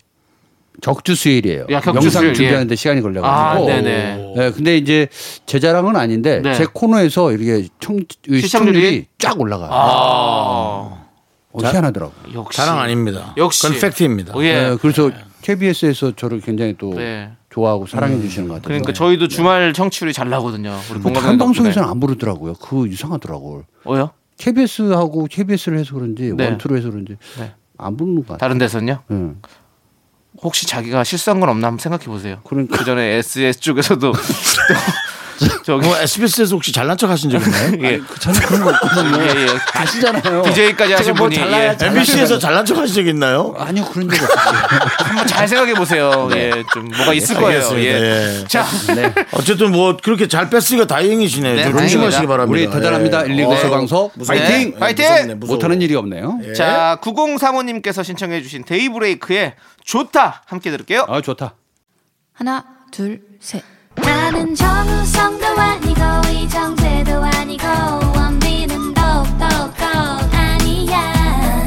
적주 수일이에요. 야, 격주 영상 수요일, 준비하는데 시간이 걸려가지고. 아, 네네. 네, 근데 이제 제 자랑은 아닌데 네. 제 코너에서 이렇게 청, 이 시청률이? 쫙 올라가요. 아, 어, 희한하더라고. 요 역시. 자랑 아닙니다. 역시. 그건 팩트입니다. 어, 예. 네, 그래서 KBS에서 저를 굉장히 또 네. 좋아하고 사랑해 주시는 것 같아요. 그러니까 저희도 주말 청취율이 잘 나거든요. 우리 뭐 다른 방송에서는 안 부르더라고요. 그 이상하더라고요. 뭐요? KBS하고 KBS를 해서 그런지 네. 원투로 해서 그런지 네. 안 부르는 것 같아요. 다른 데서는요? 네. 혹시 자기가 실수한 건 없나 한번 생각해 보세요. 그러니까. 그 전에 SS 쪽에서도 저기 뭐 SBS에서 혹시 잘난 척 하신 적 있나요? 예. 저는 그런 거 없거든요. 예, 예. 아시잖아요. DJ까지 하신 뭐 분이 예. MBC에서 잘난 척 하신 적 있나요? 아니요 그런 적 없어요. 한번 잘 생각해 보세요. 예, 좀 뭐가 있을 거예요. 예. 예. 자, 네. 어쨌든 뭐 그렇게 잘 뺐으니까 다행이시네요. 네, 좀. 조심하시기 바랍니다. 우리 대단합니다. 예. 119 어, 소방서. 파이팅! 예, 파이팅! 못하는 일이 없네요. 예. 자, 9035님께서 신청해주신 데이브레이크의 좋다 함께 들을게요. 아 좋다. 하나, 둘, 셋. 나는 정우성도 아니고 이정재도 아니고 원빈은 더욱더 아니야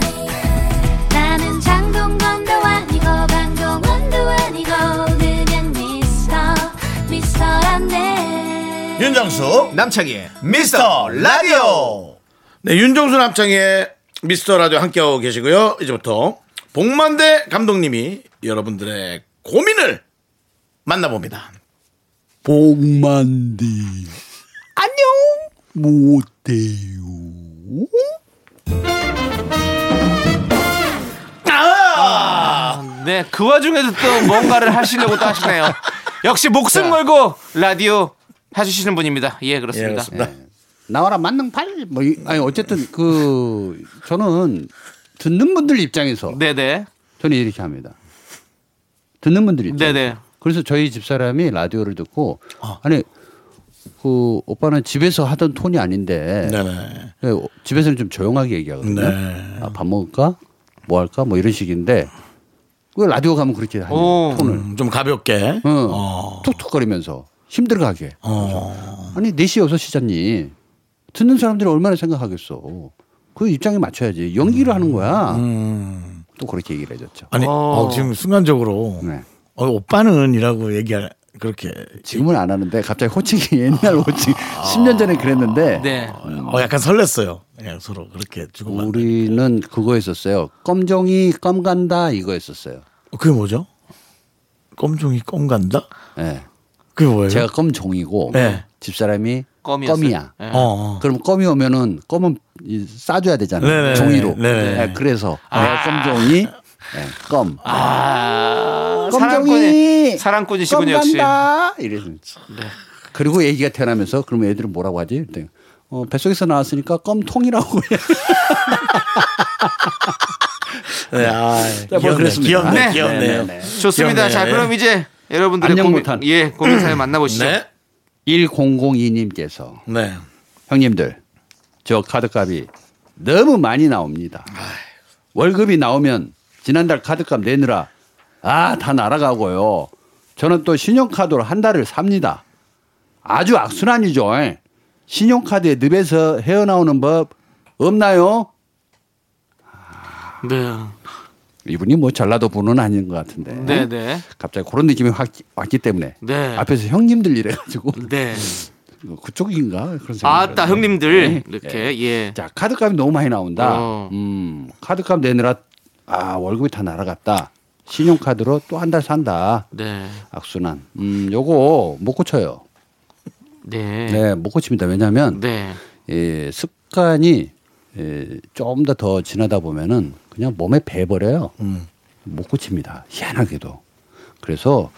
나는 장동건도 아니고 강동원도 아니고 그냥 미스터 미스터란데 윤정수 남창희의 미스터 라디오. 네, 윤정수 남창의 미스터 라디오 함께하고 계시고요. 이제부터 복만대 감독님이 여러분들의 고민을 만나봅니다. 복만디 안녕 못해요. 네, 그 와중에도 또 뭔가를 하시려고 또 하시네요. 역시 목숨 걸고 라디오 해주시는 분입니다. 예, 예, 그렇습니다. 그렇습니다. 나와라 만능팔 뭐 이- 아니 어쨌든 그 저는 듣는 분들 입장에서 네네. 저는 이렇게 합니다. 듣는 분들 입장. 네네. 그래서 저희 집사람이 라디오를 듣고 아니 그 오빠는 집에서 하던 톤이 아닌데 네네. 네, 어, 집에서는 좀 조용하게 얘기하거든요. 네. 아, 밥 먹을까? 뭐 할까? 뭐 이런 식인데 왜 라디오 가면 그렇게 하냐 오. 톤을 음, 좀 가볍게. 어, 어. 툭툭거리면서 힘들어가게. 어. 아니 4시 6시잖니. 듣는 사람들이 얼마나 생각하겠어. 그 입장에 맞춰야지. 연기를 하는 거야. 음. 또 그렇게 얘기를 해줬죠. 아니, 어. 어, 지금 순간적으로 네. 어, 오빠는 이라고 얘기할 그렇게 지금은 안 하는데 갑자기 호칭이 옛날 호칭 10년 전에 그랬는데 네. 어, 약간 설렜어요. 그냥 서로 그렇게 주고. 우리는 그거 했었어요. 껌종이 껌 간다 이거 했었어요. 어, 그게 뭐죠? 껌종이 껌 간다? 예. 그게 뭐예요? 제가 껌종이고 네. 집사람이 껌이었어요. 껌이야. 네. 어, 어. 그럼 껌이 오면은 껌은 이- 싸줘야 되잖아요. 네네. 종이로. 네네. 예, 그래서 내가 껌종이 예, 껌. 아, 껌종이 사랑꾼이, 사랑꾼이시군요, 껌 역시. 간다. 이래서. 그리고 애기가 태어나면서 그러면 애들은 뭐라고 하지? 어, 뱃속에서 나왔으니까 껌통이라고 해. 네, 아, 뭐 귀엽네, 그랬습니다. 귀엽네, 네. 귀엽네요. 네, 좋습니다. 귀엽네. 자, 그럼 이제 여러분들의 안녕 고민, 못한. 예, 고민 사연 만나보시죠. 네. 1002님께서 네. 형님들 저 카드값이 너무 많이 나옵니다. 월급이 나오면 지난달 카드값 내느라 아 다 날아가고요. 저는 또 신용카드로 한 달을 삽니다. 아주 악순환이죠. 신용카드에 늪에서 헤어나오는 법 없나요? 네. 이분이 뭐 전라도 분은 아닌 것 같은데. 네, 네. 갑자기 그런 느낌이 확 왔기 때문에 네. 앞에서 형님들 이래가지고 네. 그쪽인가 그런 생각이 아따. 형님들. 네. 이렇게, 예. 자 카드값이 너무 많이 나온다. 어. 음 카드값 내느라 아 월급이 다 날아갔다. 신용카드로 또 한 달 산다. 네. 악순환. 음, 요거 못 고쳐요. 네. 네, 못 고칩니다. 왜냐하면 네. 예, 습관이 예, 좀 더 더 지나다 보면은 그냥 몸에 배버려요. 음. 못 고칩니다. 희한하게도. 그래서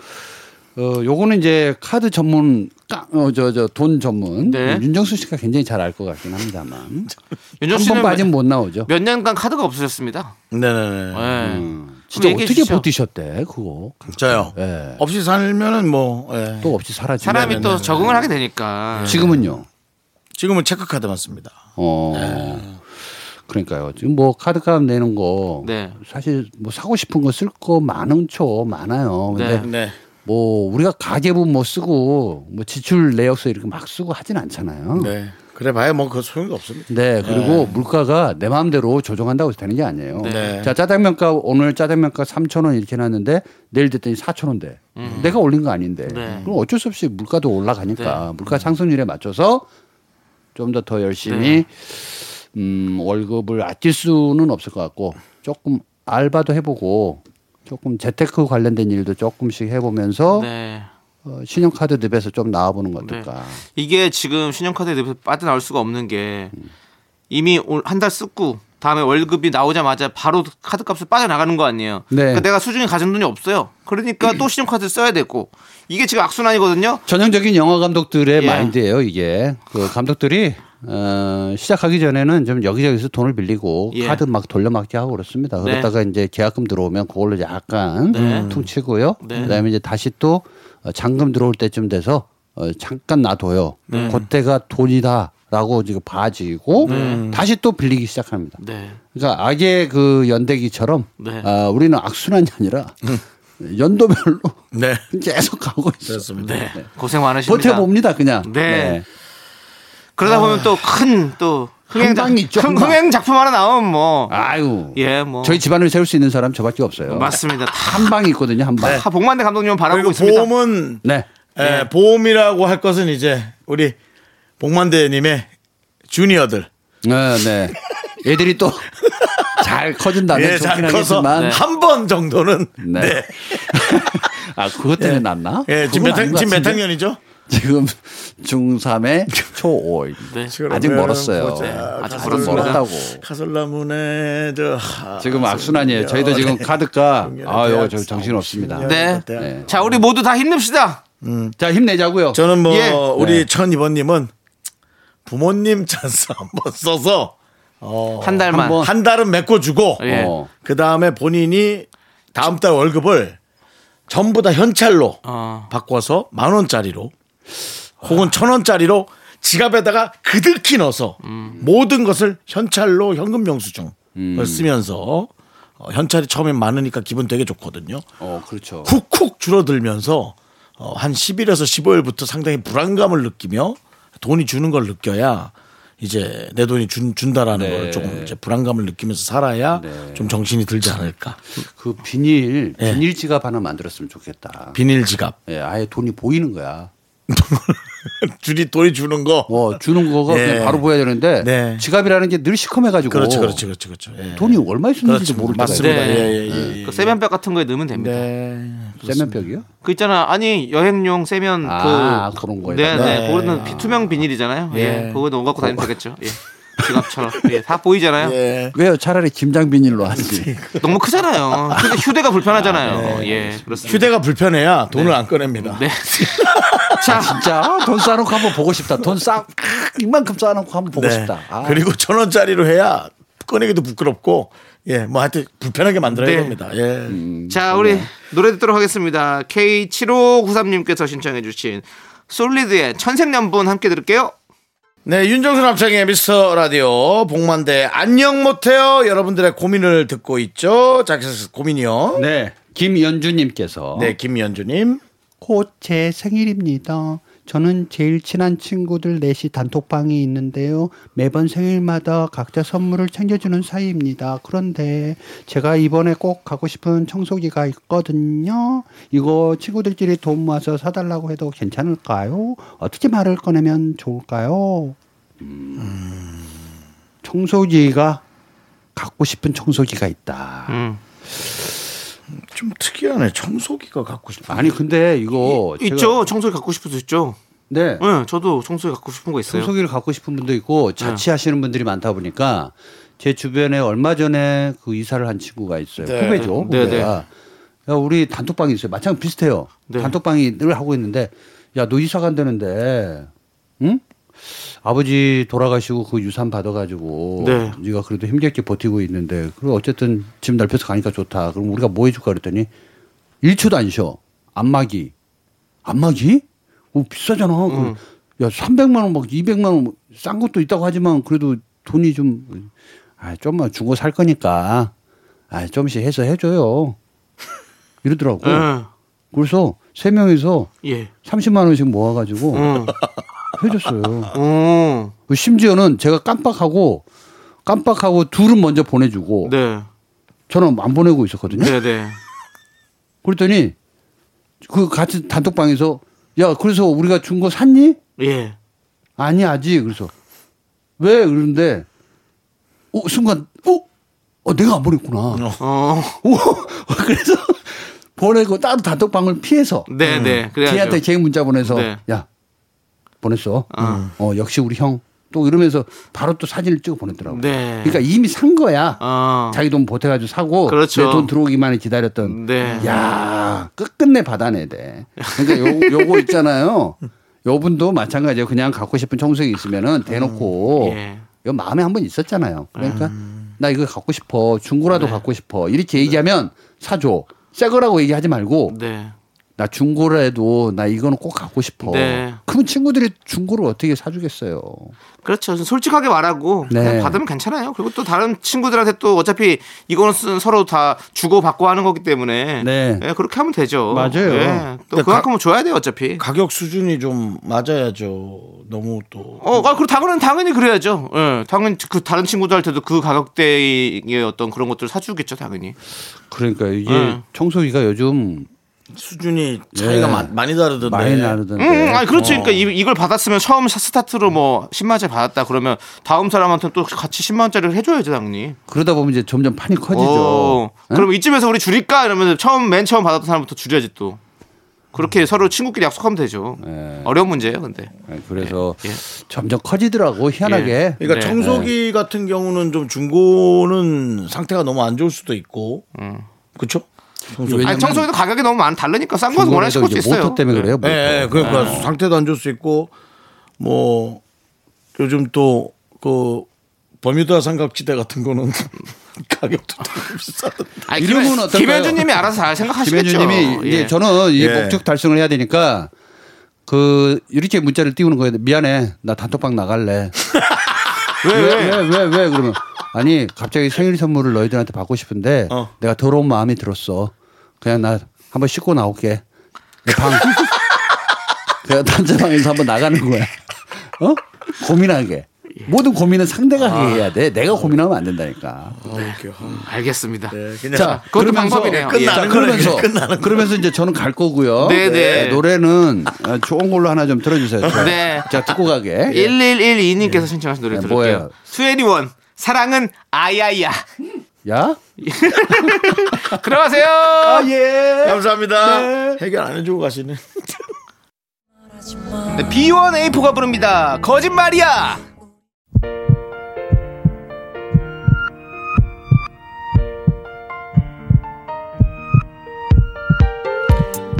어 요거는 이제 카드 전문 어 저 저 돈 전문 네. 윤정수 씨가 굉장히 잘 알 것 같긴 합니다만 윤정 한번 씨는 빠지면 못 나오죠. 몇 년간 카드가 없으셨습니다. 네네네. 네. 음, 진짜 어떻게 주시죠. 버티셨대 그거. 저요. 예. 없이 살면은 뭐 예. 또 없이 사라지고. 사람이 또 네네네. 적응을 하게 되니까. 지금은요. 지금은 체크카드만 씁니다. 어. 그러니까요. 지금 뭐 카드값 내는 거 네. 사실 뭐 사고 싶은 거 쓸 거 많은죠 많아요. 근데 네. 네. 뭐 우리가 가계부 뭐 쓰고 뭐 지출 내역서 이렇게 막 쓰고 하진 않잖아요. 네. 네. 그래 봐야 뭐 그 소용이 없습니다. 그리고 물가가 내 마음대로 조정한다고 해서 되는 게 아니에요. 네. 자 짜장면값 오늘 짜장면값 3천 원 이렇게 해놨는데 내일 됐더니 4천 원대. 내가 올린 거 아닌데. 네. 그럼 어쩔 수 없이 물가도 올라가니까 물가 상승률에 맞춰서 좀 더 더 열심히 음, 월급을 아낄 수는 없을 것 같고 조금 알바도 해보고 조금 재테크 관련된 일도 조금씩 해보면서 네. 어, 신용카드 늪에서 좀 나와보는 건 어떨까. 이게 지금 신용카드에 대해서 빠져나올 수가 없는 게 이미 한 달 쓰고 다음에 월급이 나오자마자 바로 카드값을 빠져나가는 거 아니에요. 네. 그러니까 내가 수중에 가진 돈이 없어요. 그러니까 또 신용카드 써야 되고 이게 지금 악순환이거든요. 전형적인 영화 감독들의 예. 마인드예요 이게 그 감독들이 어, 시작하기 전에는 좀 여기저기서 돈을 빌리고 예. 카드 막 돌려막기 하고 그렇습니다. 네. 그러다가 이제 계약금 들어오면 그걸로 약간 네. 퉁치고요. 네. 그다음에 이제 다시 또 어, 잔금 들어올 때쯤 돼서 어, 잠깐 놔둬요. 네. 그때가 돈이다 라고 지금 봐지고 다시 또 빌리기 시작합니다. 네. 그러니까 악의 그 연대기처럼 네. 아, 우리는 악순환이 아니라 연도별로 네. 계속 가고 있어요. 그렇습니다. 네. 고생 많으십니다. 버텨봅니다 그냥. 네. 그러다 보면 또 큰또 흥행, 한 방이 있죠. 흥행 작품 하나 나오면 뭐 아유. 예, 뭐 저희 집안을 세울 수 있는 사람 저밖에 없어요. 맞습니다. 한 방이 있거든요, 한 방. 다 복만대 감독님은 바라고 그리고 있습니다. 보험은 네. 예, 보험이라고 할 것은 이제 우리 복만대님의 주니어들 네, 네. 애들이 또 잘 커진다면 예, 좋긴 잘 커서 하겠지만. 한 번 정도는 네. 네. 아, 그것 때문에 났나? 예, 지금 몇, 지금 몇? 학년이죠? 지금 중3에 초5. 네. 아직 멀었어요. 보자. 아직 가솔- 멀었습니다. 멀었다고. 카솔라문에 저 하, 지금 악순환이에요. 저희도 지금 카드가 아, 이거 저 정신 없습니다. 네. 네. 자, 우리 모두 다 힘냅시다. 자, 힘내자고요. 저는 뭐 예. 우리 네. 천이번님은 부모님 찬스 한번 써서 어, 한 달만. 한번 한 달은 메꿔주고 예. 어. 그 다음에 본인이 다음 달 월급을 전부 다 현찰로 어. 바꿔서 만 원짜리로 혹은 천 원짜리로 지갑에다가 그득히 넣어서 모든 것을 현찰로 현금 영수증을 쓰면서 어, 현찰이 처음엔 많으니까 기분 되게 좋거든요. 어, 그렇죠. 훅훅 줄어들면서 어, 한 10일에서 15일부터 상당히 불안감을 느끼며 돈이 주는 걸 느껴야 이제 내 돈이 준, 준다라는 네. 걸 조금 이제 불안감을 느끼면서 살아야 네. 좀 정신이 들지 않을까. 그 비닐, 예. 비닐 지갑 하나 만들었으면 좋겠다. 비닐 지갑. 예, 아예 돈이 보이는 거야. 줄이 돈이 주는 거. 뭐 주는 거가 예. 그냥 바로 보여야 되는데 네. 지갑이라는 게 늘 시커매가지고 그렇지, 그렇지, 그렇지, 그렇지. 예. 돈이 얼마 있었는지 모를 때가 맞습니다. 있어요. 예, 예, 예, 예. 그 세면벽 같은 거에 넣으면 됩니다. 네. 세면벽이요? 그 있잖아. 아니, 여행용 세면 아, 그 그런 거에다가. 네, 네. 네. 그거는 비투명 비닐이잖아요. 예. 예. 그거 넣어 갖고 다니면 되겠죠. 예. 지갑처럼. 예. 다 보이잖아요. 예. 왜요? 차라리 김장 비닐로 하지. 너무 크잖아요. 휴대, 휴대가 불편하잖아요. 예. 그렇습니다. 휴대가 불편해야 돈을 안 꺼냅니다. 네. 자, 진짜 돈 쌓아놓고 한번 보고 싶다. 돈 쌓, 이만큼 쌓아놓고 한번 보고 네. 싶다. 아. 그리고 천 원짜리로 해야 꺼내기도 부끄럽고 예, 뭐 하여튼 불편하게 만들어야 네. 됩니다. 예. 음. 자, 우리 노래 듣도록 하겠습니다. K7593님께서 신청해 주신 솔리드의 천생연분 함께 들을게요. 네, 윤정수 남창의 미스터 라디오 복만대 안녕 못해요. 여러분들의 고민을 듣고 있죠. 자, 그래서 고민이요. 네. 김연주님께서 네, 김연주님. 곧 제 생일입니다. 저는 제일 친한 친구들 넷이 단톡방이 있는데요. 매번 생일마다 각자 선물을 챙겨주는 사이입니다. 그런데 제가 이번에 꼭 가고 싶은 청소기가 있거든요. 이거 친구들끼리 돈 모아서 사달라고 해도 괜찮을까요? 어떻게 말을 꺼내면 좋을까요? 음, 청소기가 갖고 싶은 청소기가 있다. 음. 좀 특이하네. 청소기가 갖고 싶어. 아니 근데 이거 제가- 있죠. 청소기 갖고 싶은 수 있죠. 네. 네, 저도 청소기 갖고 싶은 거 있어요. 청소기를 갖고 싶은 분도 있고 자취하시는 분들이 많다 보니까 제 주변에 얼마 전에 그 이사를 한 친구가 있어요. 네. 후배죠. 네, 후배가. 야, 우리 단톡방이 있어요. 마찬가지 비슷해요. 네. 단톡방이 늘 하고 있는데 야, 너 이사 간다는데 응? 아버지 돌아가시고 그 유산 받아가지고 네. 네가 그래도 힘들게 버티고 있는데 그리고 어쨌든 집 넓혀서 가니까 좋다. 그럼 우리가 뭐 해줄까 그랬더니 1초도 안 쉬어. 안마기. 안마기? 오 비싸잖아. 그, 야 300만 원 막 200만 원 싼 것도 있다고 하지만 그래도 돈이 좀 아, 좀만 주고 살 거니까 아, 좀씩 해서 해줘요. 이러더라고. 예. 그래서 세 명이서 예. 30만 원씩 모아가지고 음. 해줬어요. 어. 그 심지어는 제가 깜빡하고 깜빡하고 둘은 먼저 보내주고 네. 저는 안 보내고 있었거든요. 네, 네. 그랬더니 그 같이 단톡방에서 야 그래서 우리가 준 거 샀니? 예. 아니 아직 그래서 왜 그러는데 어 순간 어, 어 내가 안 보냈구나. 어. 오, 그래서 보내고 따로 단톡방을 피해서 네, 네. 그래야죠. 걔한테 제 문자 보내서 네. 야 보냈어. 어. 어 역시 우리 형 또 이러면서 바로 또 사진을 찍어 보냈더라고. 네. 그러니까 이미 산 거야. 어. 자기 돈 보태가지고 사고 그렇죠. 내돈 들어오기만을 기다렸던. 네. 야 끝끝내 받아내야 돼. 그러니까 요 요거 있잖아요. 요분도 마찬가지예요. 그냥 갖고 싶은 청소기 있으면은 대놓고 예. 요 마음에 한 번 있었잖아요. 그러니까 음. 나 이거 갖고 싶어. 중고라도 네. 갖고 싶어. 이렇게 얘기하면 사줘. 새 거라고 얘기하지 말고 네. 나 중고라도 나 이거는 꼭 갖고 싶어. 네. 그러면 친구들이 중고를 어떻게 사주겠어요. 그렇죠. 솔직하게 말하고 네. 그냥 받으면 괜찮아요. 그리고 또 다른 친구들한테 또 어차피 이거는 쓰- 서로 다 주고 받고 하는 거기 때문에 네. 예, 그렇게 하면 되죠. 맞아요. 예. 또 그만큼은 줘야 돼요, 어차피. 가격 수준이 좀 맞아야죠. 너무 또. 어, 아, 그리고 당연히 당연히 그래야죠. 예, 당연히 그 다른 친구들한테도 그 가격대의 어떤 그런 것들을 사주겠죠, 당연히. 그러니까 이게 네. 청소기가 요즘 수준이 차이가 네. 마- 많이 다르던데. 많이 나르던데. 음, 아, 그렇지. 그러니까 이, 이걸 받았으면 처음 스타트로 뭐 10만 원짜리 받았다 그러면 다음 사람한테 또 같이 10만 원짜리를 해줘야죠, 당연히. 그러다 보면 이제 점점 판이 커지죠. 어, 응? 그럼 이쯤에서 우리 줄일까 이러면 처음 맨 처음 받았던 사람부터 줄여야지 또. 그렇게 서로 친구끼리 약속하면 되죠. 네. 어려운 문제예요, 근데. 네, 그래서 예. 점점 커지더라고 희한하게. 그러니까 네. 청소기 같은 경우는 좀 중고는 상태가 너무 안 좋을 수도 있고. 그렇죠? 청소기. 아니, 청소기도 가격이 너무 많 다르니까 싼 거는 중고라도 수 있어요. 모터 때문에 그래요. 예, 예, 그러니까 상태도 안 좋을 수 있고 뭐 요즘 또 그 버뮤다 삼각지대 같은 거는 가격도 되게 비싸던데. 아니, 이름은 김현- 어떨까요? 김현주님이 알아서 잘 생각하시겠죠. 김현주님이 이제 예. 저는 이 예. 목적 달성을 해야 되니까 그 이렇게 문자를 띄우는 거예요. 미안해, 나 단톡방 나갈래. 왜왜왜왜 그러면 아니 갑자기 생일 선물을 너희들한테 받고 싶은데 어. 내가 더러운 마음이 들었어. 그냥 나 한번 씻고 나올게. 내 방. 그냥 단체방에서 한번 나가는 거야. 어? 고민하게. 모든 고민은 상대가 하게 해야 돼. 내가 고민하면 안 된다니까. 알겠습니다. 네, 그냥 자, 그것도 방법이네요. 끝나는 자, 거네, 그러면서 끝나는 그러면서 이제 저는 갈 거고요. 네, 네. 노래는 어, 좋은 걸로 하나 좀 틀어주세요. 저. 네. 자, 듣고 가게. 1112님께서 신청하신 노래 네, 들을게요. 뭐예요? 수애니원 사랑은 아야야. 야? 들어가세요. 예. 감사합니다. 해결 안 해주고 가시네. 네, B1A4가 부릅니다. 거짓말이야.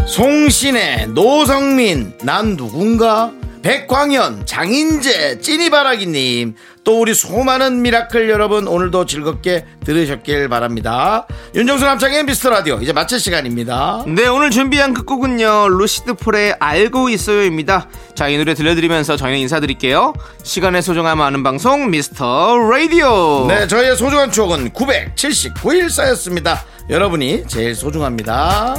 송신혜, 노성민, 난 누군가, 백광현, 장인재, 찐이바라기님, 또 우리 수많은 미라클 여러분 오늘도 즐겁게 들으셨길 바랍니다. 윤정수 남창의 미스터 라디오 이제 마칠 시간입니다. 네, 오늘 준비한 끝곡은요. 루시드 폴의 알고 있어요입니다. 자, 이 노래 들려드리면서 저희는 인사드릴게요. 시간의 소중함 아는 방송 미스터 라디오. 네, 저희의 소중한 추억은 979일 쌓였습니다. 여러분이 제일 소중합니다.